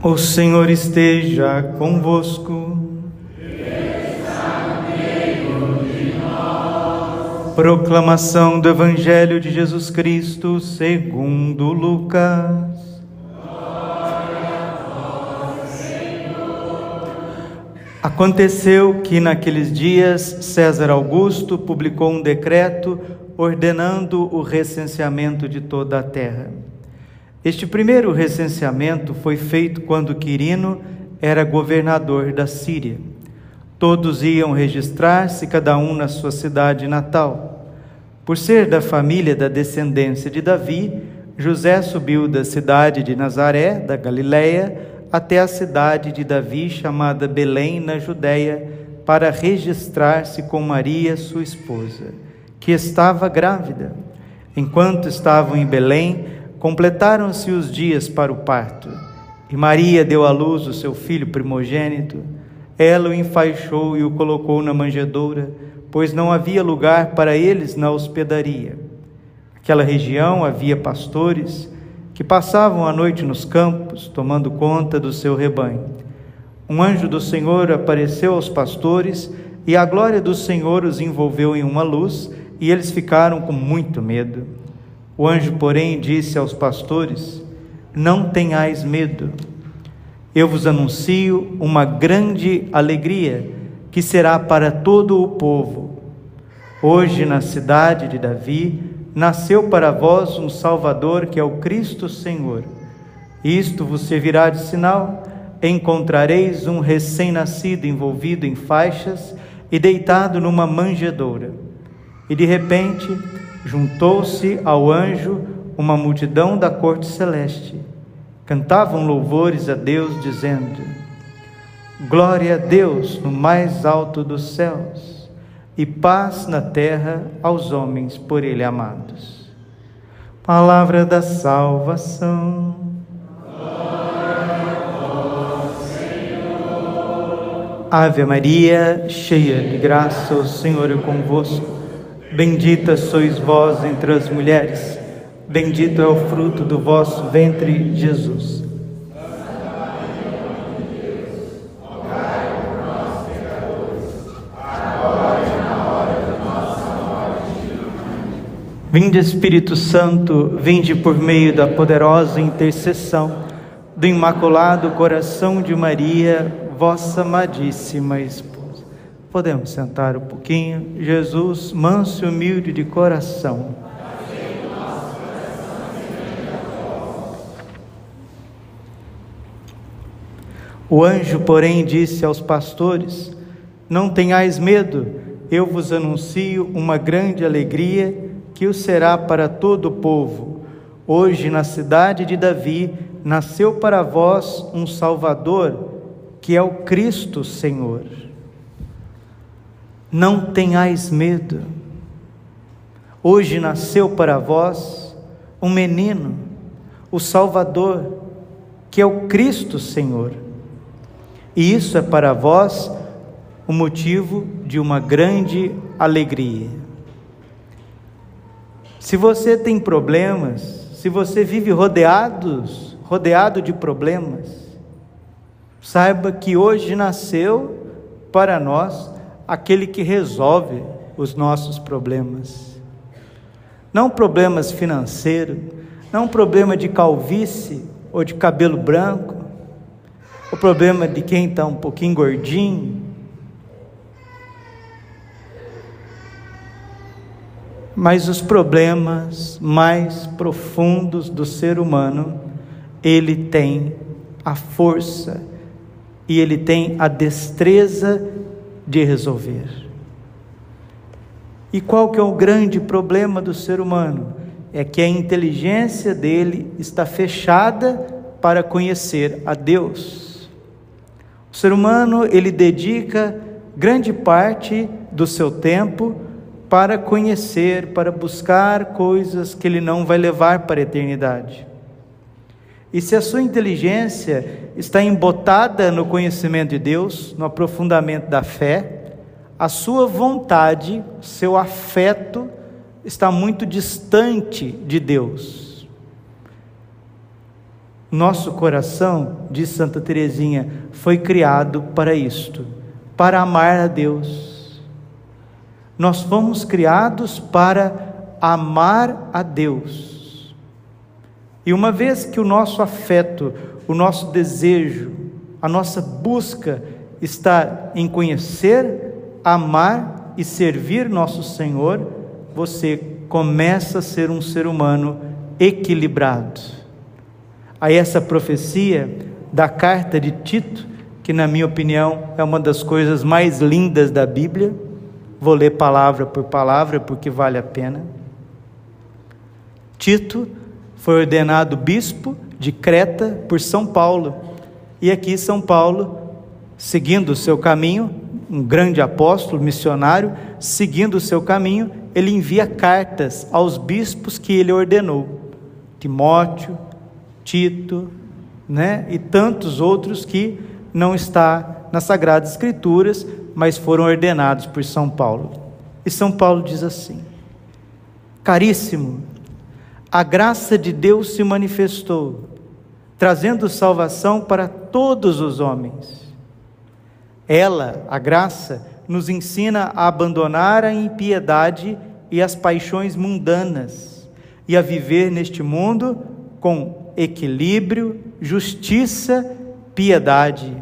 O Senhor esteja convosco. Proclamação do Evangelho de Jesus Cristo segundo Lucas. Aconteceu que naqueles dias César Augusto publicou um decreto ordenando o recenseamento de toda a terra. Este primeiro recenseamento foi feito quando Quirino era governador da Síria. Todos iam registrar-se, cada um na sua cidade natal. Por ser da família da descendência de Davi, José subiu da cidade de Nazaré, da Galiléia, até a cidade de Davi, chamada Belém, na Judéia, para registrar-se com Maria, sua esposa, que estava grávida. Enquanto estavam em Belém, completaram-se os dias para o parto. E Maria deu à luz o seu filho primogênito. Ela o enfaixou e o colocou na manjedoura, pois não havia lugar para eles na hospedaria. Naquela região havia pastores que passavam a noite nos campos, tomando conta do seu rebanho. Um anjo do Senhor apareceu aos pastores, e a glória do Senhor os envolveu em uma luz, e eles ficaram com muito medo. O anjo, porém, disse aos pastores: Não tenhais medo. Eu vos anuncio uma grande alegria que será para todo o povo. Hoje, na cidade de Davi, nasceu para vós um Salvador que é o Cristo Senhor. Isto vos servirá de sinal: encontrareis um recém-nascido envolvido em faixas e deitado numa manjedoura. E de repente, juntou-se ao anjo uma multidão da corte celeste. Cantavam louvores a Deus, dizendo: Glória a Deus no mais alto dos céus, e paz na terra aos homens por Ele amados. Palavra da salvação. Ave Maria, cheia de graça, o Senhor é convosco. Bendita sois vós entre as mulheres, bendito é o fruto do vosso ventre, Jesus. Vinde Espírito Santo, vinde por meio da poderosa intercessão do Imaculado Coração de Maria, vossa amadíssima esposa. Podemos sentar um pouquinho. Jesus, manso e humilde de coração. O anjo, porém, disse aos pastores: Não tenhais medo, eu vos anuncio uma grande alegria que o será para todo o povo. Hoje, na cidade de Davi, nasceu para vós um Salvador, que é o Cristo Senhor. Não tenhais medo. Hoje nasceu para vós um menino, o Salvador, que é o Cristo Senhor. E isso é para vós o motivo de uma grande alegria. Se você tem problemas, se você vive rodeados, rodeado de problemas, saiba que hoje nasceu para nós aquele que resolve os nossos problemas. Não problemas financeiros, não problema de calvície ou de cabelo branco, o problema de quem está um pouquinho gordinho. Mas os problemas mais profundos do ser humano, ele tem a força e ele tem a destreza de resolver. E qual que é o grande problema do ser humano? É que a inteligência dele está fechada para conhecer a Deus. O ser humano, ele dedica grande parte do seu tempo para conhecer, para buscar coisas que ele não vai levar para a eternidade. E se a sua inteligência está embotada no conhecimento de Deus, no aprofundamento da fé, a sua vontade, seu afeto está muito distante de Deus. Nosso coração, diz Santa Teresinha, foi criado para isto, para amar a Deus. Nós fomos criados para amar a Deus. E uma vez que o nosso afeto, o nosso desejo, a nossa busca está em conhecer, amar e servir nosso Senhor, você começa a ser um ser humano equilibrado. A essa profecia da carta de Tito, que na minha opinião é uma das coisas mais lindas da Bíblia, vou ler palavra por palavra porque vale a pena. Tito foi ordenado bispo de Creta por São Paulo, e aqui São Paulo, seguindo o seu caminho, um grande apóstolo, missionário, seguindo o seu caminho, ele envia cartas aos bispos que ele ordenou: Timóteo, Tito, né? E tantos outros que não está nas Sagradas Escrituras, mas foram ordenados por São Paulo. E São Paulo diz assim: Caríssimo, a graça de Deus se manifestou, trazendo salvação para todos os homens. Ela, a graça, nos ensina a abandonar a impiedade e as paixões mundanas e a viver neste mundo com equilíbrio, justiça, piedade,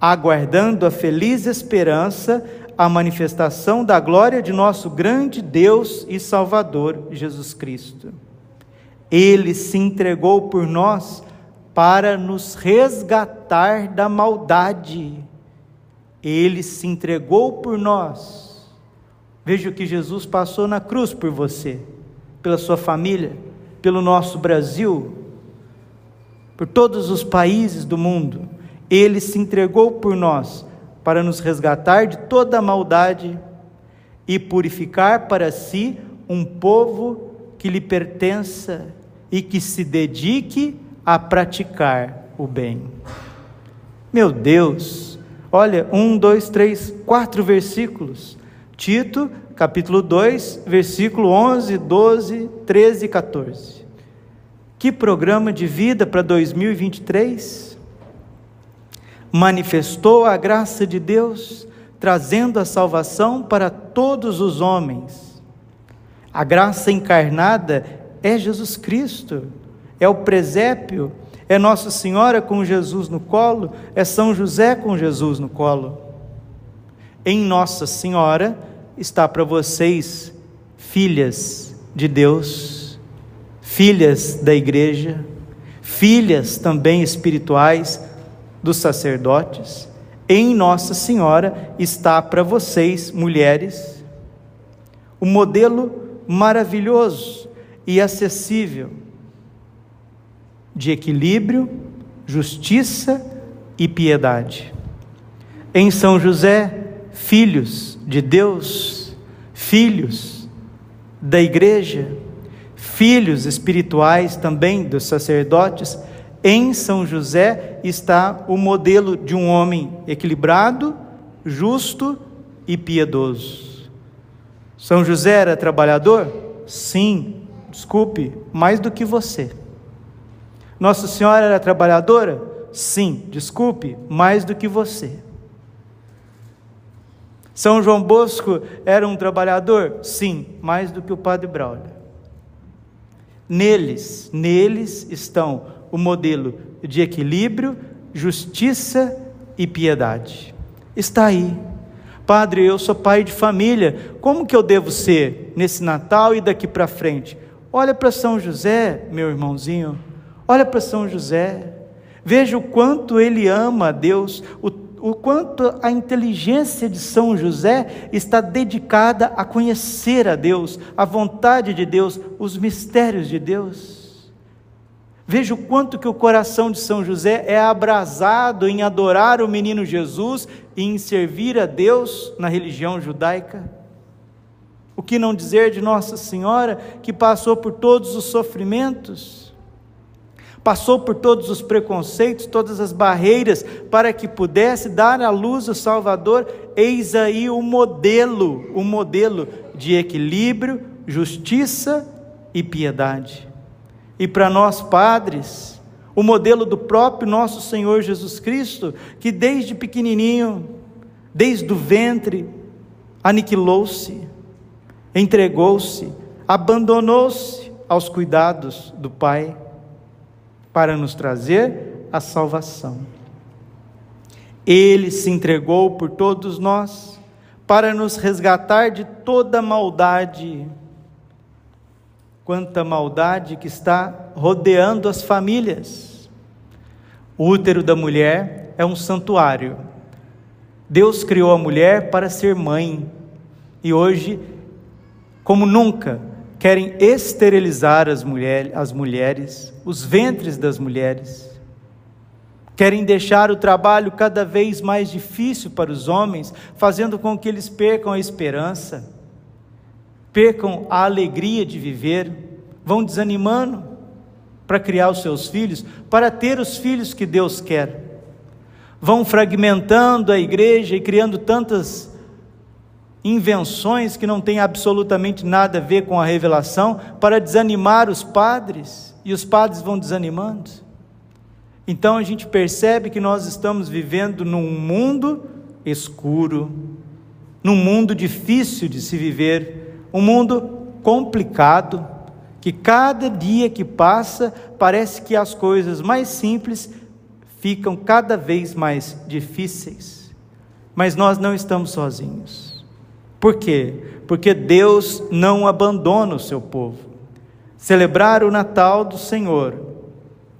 aguardando a feliz esperança, a manifestação da glória de nosso grande Deus e Salvador Jesus Cristo. Ele se entregou por nós para nos resgatar da maldade. Ele se entregou por nós Veja o que Jesus passou na cruz por você, pela sua família, pelo nosso Brasil, por todos os países do mundo. Ele se entregou por nós para nos resgatar de toda a maldade e purificar para si um povo que lhe pertença e que se dedique a praticar o bem. Meu Deus, olha, um, dois, três, quatro versículos Tito, capítulo 2, versículo 11, 12, 13 e 14. Que programa de vida para 2023? Manifestou a graça de Deus, trazendo a salvação para todos os homens. A graça encarnada é Jesus Cristo, é o presépio, é Nossa Senhora com Jesus no colo, é São José com Jesus no colo em Nossa Senhora está para vocês, filhas de Deus, filhas da igreja, filhas também espirituais dos sacerdotes. Em Nossa Senhora está para vocês, mulheres, o modelo maravilhoso e acessível de equilíbrio, justiça e piedade. Em São José, filhos de Deus, filhos da igreja, filhos espirituais também dos sacerdotes, em São José está o modelo de um homem equilibrado, justo e piedoso. São José era trabalhador? Sim, desculpe, mais do que você. Nossa Senhora era trabalhadora? Sim, desculpe, mais do que você. São João Bosco era um trabalhador? Sim, mais do que o Padre Braulio. Neles, neles estão o modelo de equilíbrio, justiça e piedade. Está aí. Padre, eu sou pai de família, como que eu devo ser nesse Natal e daqui para frente? Olha para São José, meu irmãozinho, olha para São José, veja o quanto ele ama a Deus, o o quanto a inteligência de São José está dedicada a conhecer a Deus, a vontade de Deus, os mistérios de Deus. Veja o quanto que o coração de São José é abrasado em adorar o menino Jesus e em servir a Deus na religião judaica. O que não dizer de Nossa Senhora, que passou por todos os sofrimentos, passou por todos os preconceitos, todas as barreiras, para que pudesse dar à luz o Salvador. Eis aí o modelo, o modelo de equilíbrio, justiça e piedade. E para nós padres, o modelo do próprio nosso Senhor Jesus Cristo, que desde pequenininho, desde o ventre, aniquilou-se, entregou-se, abandonou-se aos cuidados do Pai para nos trazer a salvação. Ele se entregou por todos nós para nos resgatar de toda maldade. Quanta maldade que está rodeando as famílias. O útero da mulher é um santuário. Deus criou a mulher para ser mãe e hoje, como nunca, querem esterilizar as, mulher, as mulheres, os ventres das mulheres. Querem deixar o trabalho cada vez mais difícil para os homens, fazendo com que eles percam a esperança, percam a alegria de viver, vão desanimando para criar os seus filhos, para ter os filhos que Deus quer. Vão fragmentando a igreja e criando tantas invenções que não têm absolutamente nada a ver com a revelação para desanimar os padres, e os padres vão desanimando. Então a gente percebe que nós estamos vivendo num mundo escuro, num mundo difícil de se viver, um mundo complicado, que cada dia que passa parece que as coisas mais simples ficam cada vez mais difíceis. Mas nós não estamos sozinhos. Por quê? Porque Deus não abandona o seu povo. Celebrar o Natal do Senhor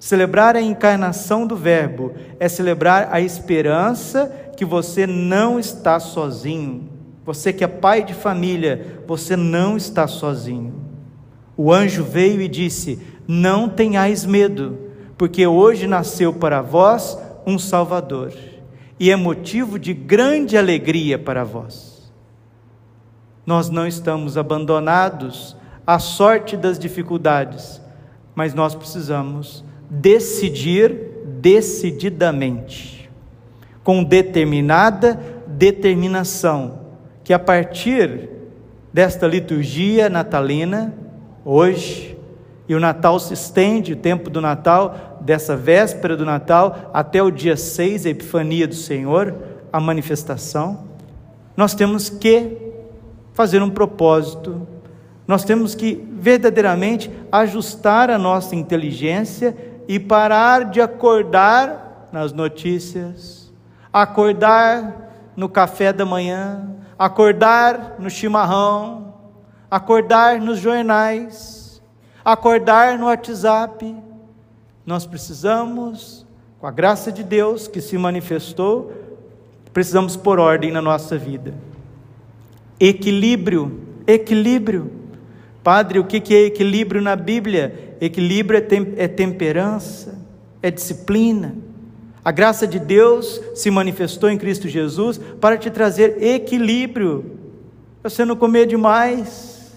Celebrar a encarnação do Verbo é celebrar a esperança que você não está sozinho. Você que é pai de família, você não está sozinho. O anjo veio e disse: Não tenhais medo, porque hoje nasceu para vós um Salvador, e é motivo de grande alegria para vós. Nós não estamos abandonados à sorte das dificuldades, mas nós precisamos decidir decididamente, com determinada determinação, que a partir desta liturgia natalina, hoje, e o Natal se estende, o tempo do Natal, dessa véspera do Natal, até o dia 6, a Epifania do Senhor, a manifestação, nós temos que fazer um propósito, nós temos que verdadeiramente ajustar a nossa inteligência e parar de acordar nas notícias, acordar no café da manhã, acordar no chimarrão, acordar nos jornais, acordar no WhatsApp. Nós precisamos, com a graça de Deus que se manifestou, precisamos pôr ordem na nossa vida. Equilíbrio, equilíbrio. Padre, o que é equilíbrio na Bíblia? Equilíbrio é, é temperança, é disciplina. A graça de Deus se manifestou em Cristo Jesus para te trazer equilíbrio, para você não comer demais,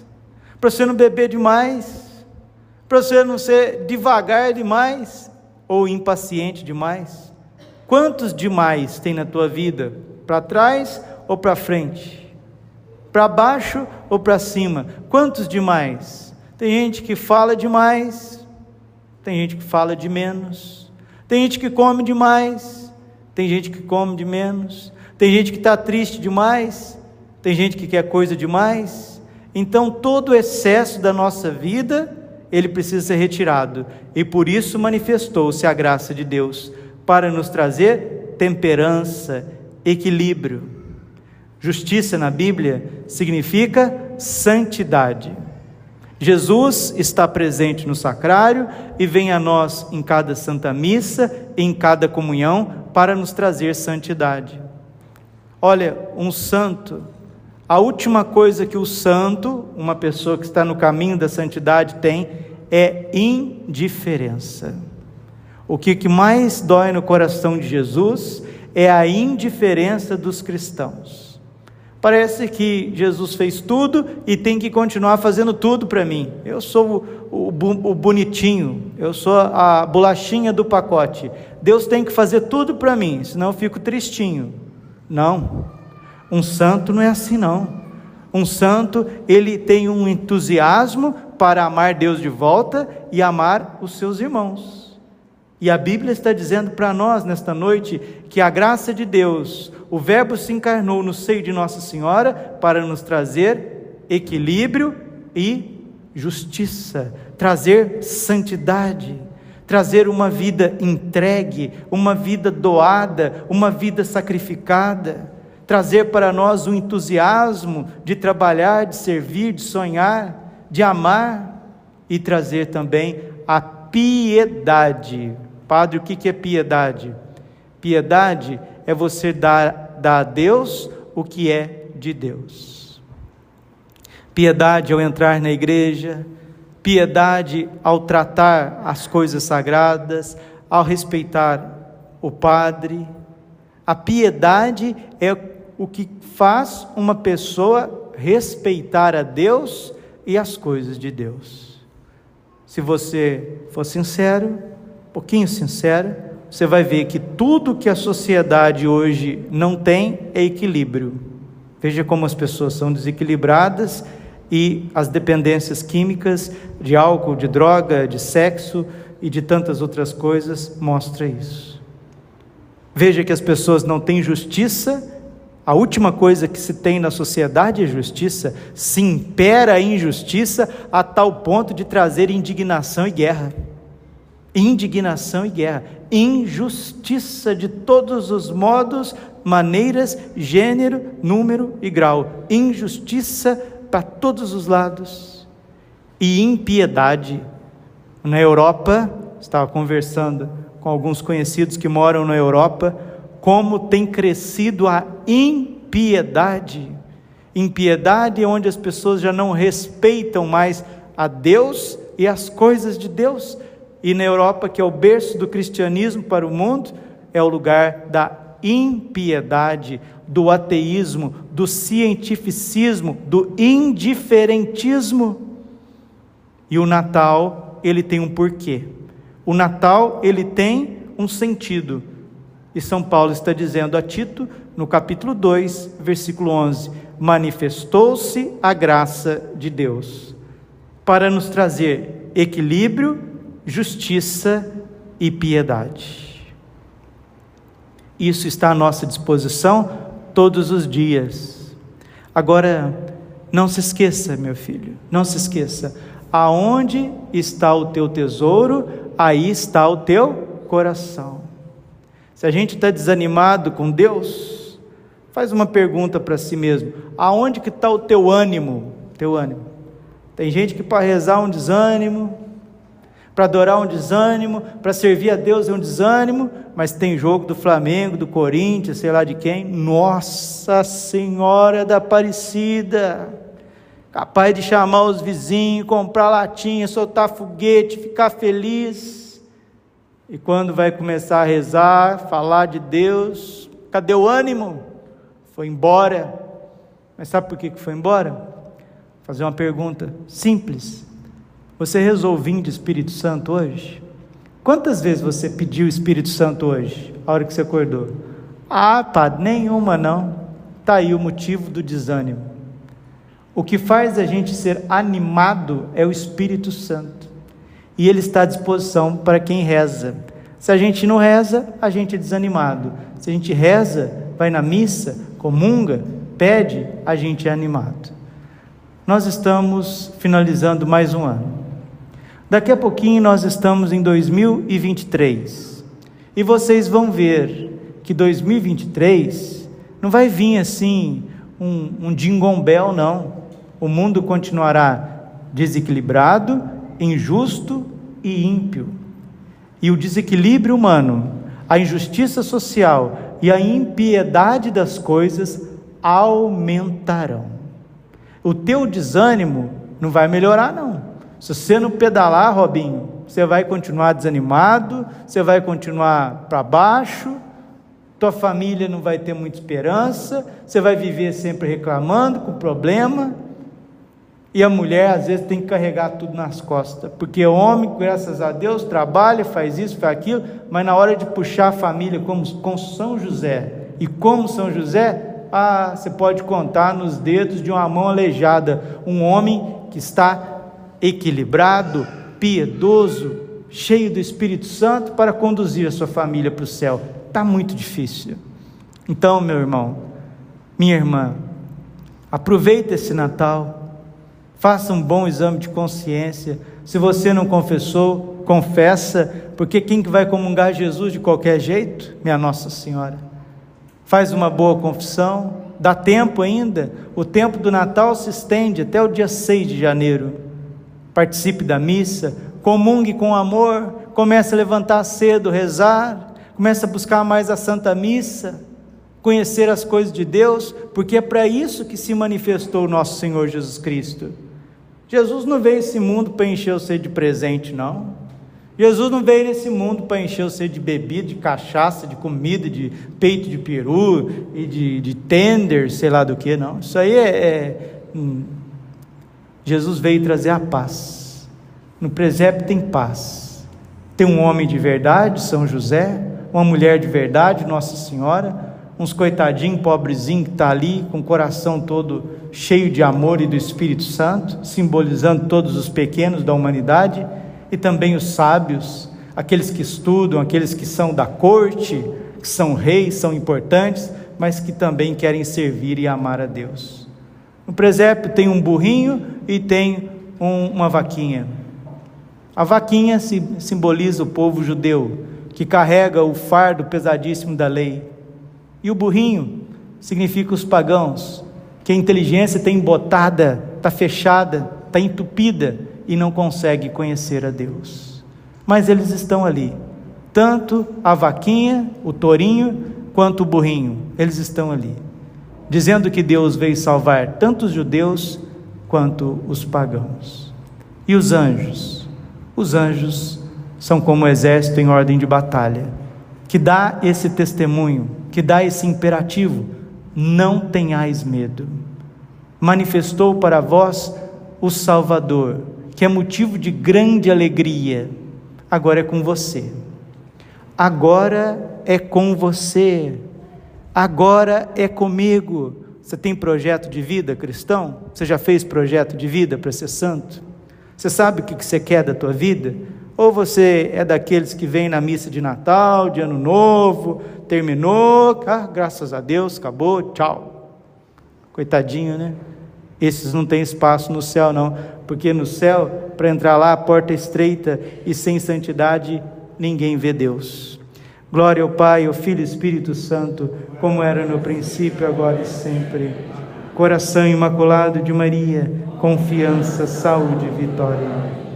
para você não beber demais, para você não ser devagar demais ou impaciente demais. Quantos demais tem na tua vida? Para trás ou para frente? Para baixo ou para cima? Quantos demais? Tem gente que fala demais, tem gente que fala de menos, tem gente que come demais, tem gente que come de menos, tem gente que está triste demais, tem gente que quer coisa demais. Então, todo o excesso da nossa vida, ele precisa ser retirado. E por isso manifestou-se a graça de Deus para nos trazer temperança, equilíbrio. Justiça na Bíblia significa santidade. Jesus está presente no sacrário e vem a nós em cada santa missa, em cada comunhão, para nos trazer santidade. Olha, um santo, a última coisa que o santo, uma pessoa que está no caminho da santidade, tem é indiferença. O que mais dói no coração de Jesus é a indiferença dos cristãos. Parece que Jesus fez tudo e tem que continuar fazendo tudo para mim. Eu sou o, o, o, bonitinho, eu sou a bolachinha do pacote. Deus tem que fazer tudo para mim, senão eu fico tristinho. Não, um santo não é assim não. Um santo, ele tem um entusiasmo para amar Deus de volta e amar os seus irmãos. E a Bíblia está dizendo para nós nesta noite que a graça de Deus, o Verbo se encarnou no seio de Nossa Senhora para nos trazer equilíbrio e justiça, trazer santidade, trazer uma vida entregue, uma vida doada, uma vida sacrificada, trazer para nós o entusiasmo de trabalhar, de servir, de sonhar, de amar e trazer também a piedade Padre, o que é piedade? Piedade é você dar, dar a Deus o que é de Deus. Piedade ao entrar na igreja, piedade ao tratar as coisas sagradas, ao respeitar o Padre. A piedade é o que faz uma pessoa respeitar a Deus e as coisas de Deus. Se você for sincero, pouquinho sincero, você vai ver que tudo que a sociedade hoje não tem é equilíbrio. Veja como as pessoas são desequilibradas e as dependências químicas de álcool, de droga, de sexo e de tantas outras coisas mostra isso. Veja que as pessoas não têm justiça, a última coisa que se tem na sociedade é justiça, se impera a injustiça a tal ponto de trazer indignação e guerra indignação e guerra, injustiça de todos os modos, maneiras, gênero, número e grau, injustiça para todos os lados e impiedade. Na Europa, estava conversando com alguns conhecidos que moram na Europa, como tem crescido a impiedade. Impiedade é onde as pessoas já não respeitam mais a Deus e as coisas de Deus, e na Europa, que é o berço do cristianismo para o mundo, é o lugar da impiedade, do ateísmo, do cientificismo, do indiferentismo. E o Natal, ele tem um porquê. O Natal, ele tem um sentido. E São Paulo está dizendo a Tito, no capítulo 2, versículo 11: Manifestou-se a graça de Deus para nos trazer equilíbrio justiça e piedade. Isso está à nossa disposição todos os dias. Agora, não se esqueça, meu filho, não se esqueça. Aonde está o teu tesouro, aí está o teu coração. Se a gente está desanimado com Deus, faz uma pergunta para si mesmo: aonde que está o teu ânimo? Teu ânimo. Tem gente que para rezar um desânimo, para adorar um desânimo, para servir a Deus é um desânimo, mas tem jogo do Flamengo, do Corinthians, sei lá de quem. Nossa Senhora da Aparecida! Capaz de chamar os vizinhos, comprar latinha, soltar foguete, ficar feliz. E quando vai começar a rezar, falar de Deus, cadê o ânimo? Foi embora. Mas sabe por que foi embora? Vou fazer uma pergunta simples. Você rezou de Espírito Santo hoje? Quantas vezes você pediu o Espírito Santo hoje, a hora que você acordou? Ah, padre, nenhuma não. Está aí o motivo do desânimo. O que faz a gente ser animado é o Espírito Santo. E ele está à disposição para quem reza. Se a gente não reza, a gente é desanimado. Se a gente reza, vai na missa, comunga, pede, a gente é animado. Nós estamos finalizando mais um ano. Daqui a pouquinho nós estamos em 2023 e vocês vão ver que 2023 não vai vir assim um, um jingombel, não. O mundo continuará desequilibrado, injusto e ímpio. E o desequilíbrio humano, a injustiça social e a impiedade das coisas aumentarão. O teu desânimo não vai melhorar, não. Se você não pedalar, Robinho, você vai continuar desanimado, você vai continuar para baixo, tua família não vai ter muita esperança, você vai viver sempre reclamando, com problema. E a mulher às vezes tem que carregar tudo nas costas, porque o homem, graças a Deus, trabalha, faz isso, faz aquilo, mas na hora de puxar a família como com São José, e como São José, ah, você pode contar nos dedos de uma mão aleijada, um homem que está equilibrado, piedoso, cheio do Espírito Santo para conduzir a sua família para o céu. Está muito difícil. Então, meu irmão, minha irmã, aproveite esse Natal, faça um bom exame de consciência. Se você não confessou, confessa, porque quem que vai comungar Jesus de qualquer jeito? Minha Nossa Senhora. Faz uma boa confissão, dá tempo ainda, o tempo do Natal se estende até o dia 6 de janeiro. Participe da missa, comungue com amor, comece a levantar cedo, rezar, comece a buscar mais a Santa Missa, conhecer as coisas de Deus, porque é para isso que se manifestou o nosso Senhor Jesus Cristo. Jesus não veio esse mundo para encher você de presente, não. Jesus não veio nesse mundo para encher você de bebida, de cachaça, de comida, de peito de peru e de, de tender, sei lá do que, não. Isso aí é. é hum. Jesus veio trazer a paz. No presépio tem paz. Tem um homem de verdade, São José, uma mulher de verdade, Nossa Senhora, uns coitadinhos, pobrezinho que está ali, com o coração todo cheio de amor e do Espírito Santo, simbolizando todos os pequenos da humanidade, e também os sábios, aqueles que estudam, aqueles que são da corte, que são reis, são importantes, mas que também querem servir e amar a Deus. No presépio tem um burrinho e tem um, uma vaquinha. A vaquinha simboliza o povo judeu, que carrega o fardo pesadíssimo da lei. E o burrinho significa os pagãos, que a inteligência está embotada, está fechada, está entupida e não consegue conhecer a Deus. Mas eles estão ali, tanto a vaquinha, o tourinho, quanto o burrinho, eles estão ali, dizendo que Deus veio salvar tanto os judeus quanto os pagãos. E os anjos? Os anjos são como um exército em ordem de batalha, que dá esse testemunho, que dá esse imperativo: não tenhais medo. Manifestou para vós o Salvador, que é motivo de grande alegria. Agora é com você. Agora é com você. Agora é comigo. Você tem projeto de vida cristão? Você já fez projeto de vida para ser santo? Você sabe o que você quer da tua vida? Ou você é daqueles que vem na missa de Natal, de Ano Novo, terminou, ah, graças a Deus, acabou, tchau. Coitadinho, né? Esses não têm espaço no céu, não, porque no céu, para entrar lá, a porta é estreita e sem santidade ninguém vê Deus. Glória ao Pai, ao Filho e Espírito Santo, como era no princípio, agora e sempre. Coração imaculado de Maria confiança, saúde e vitória.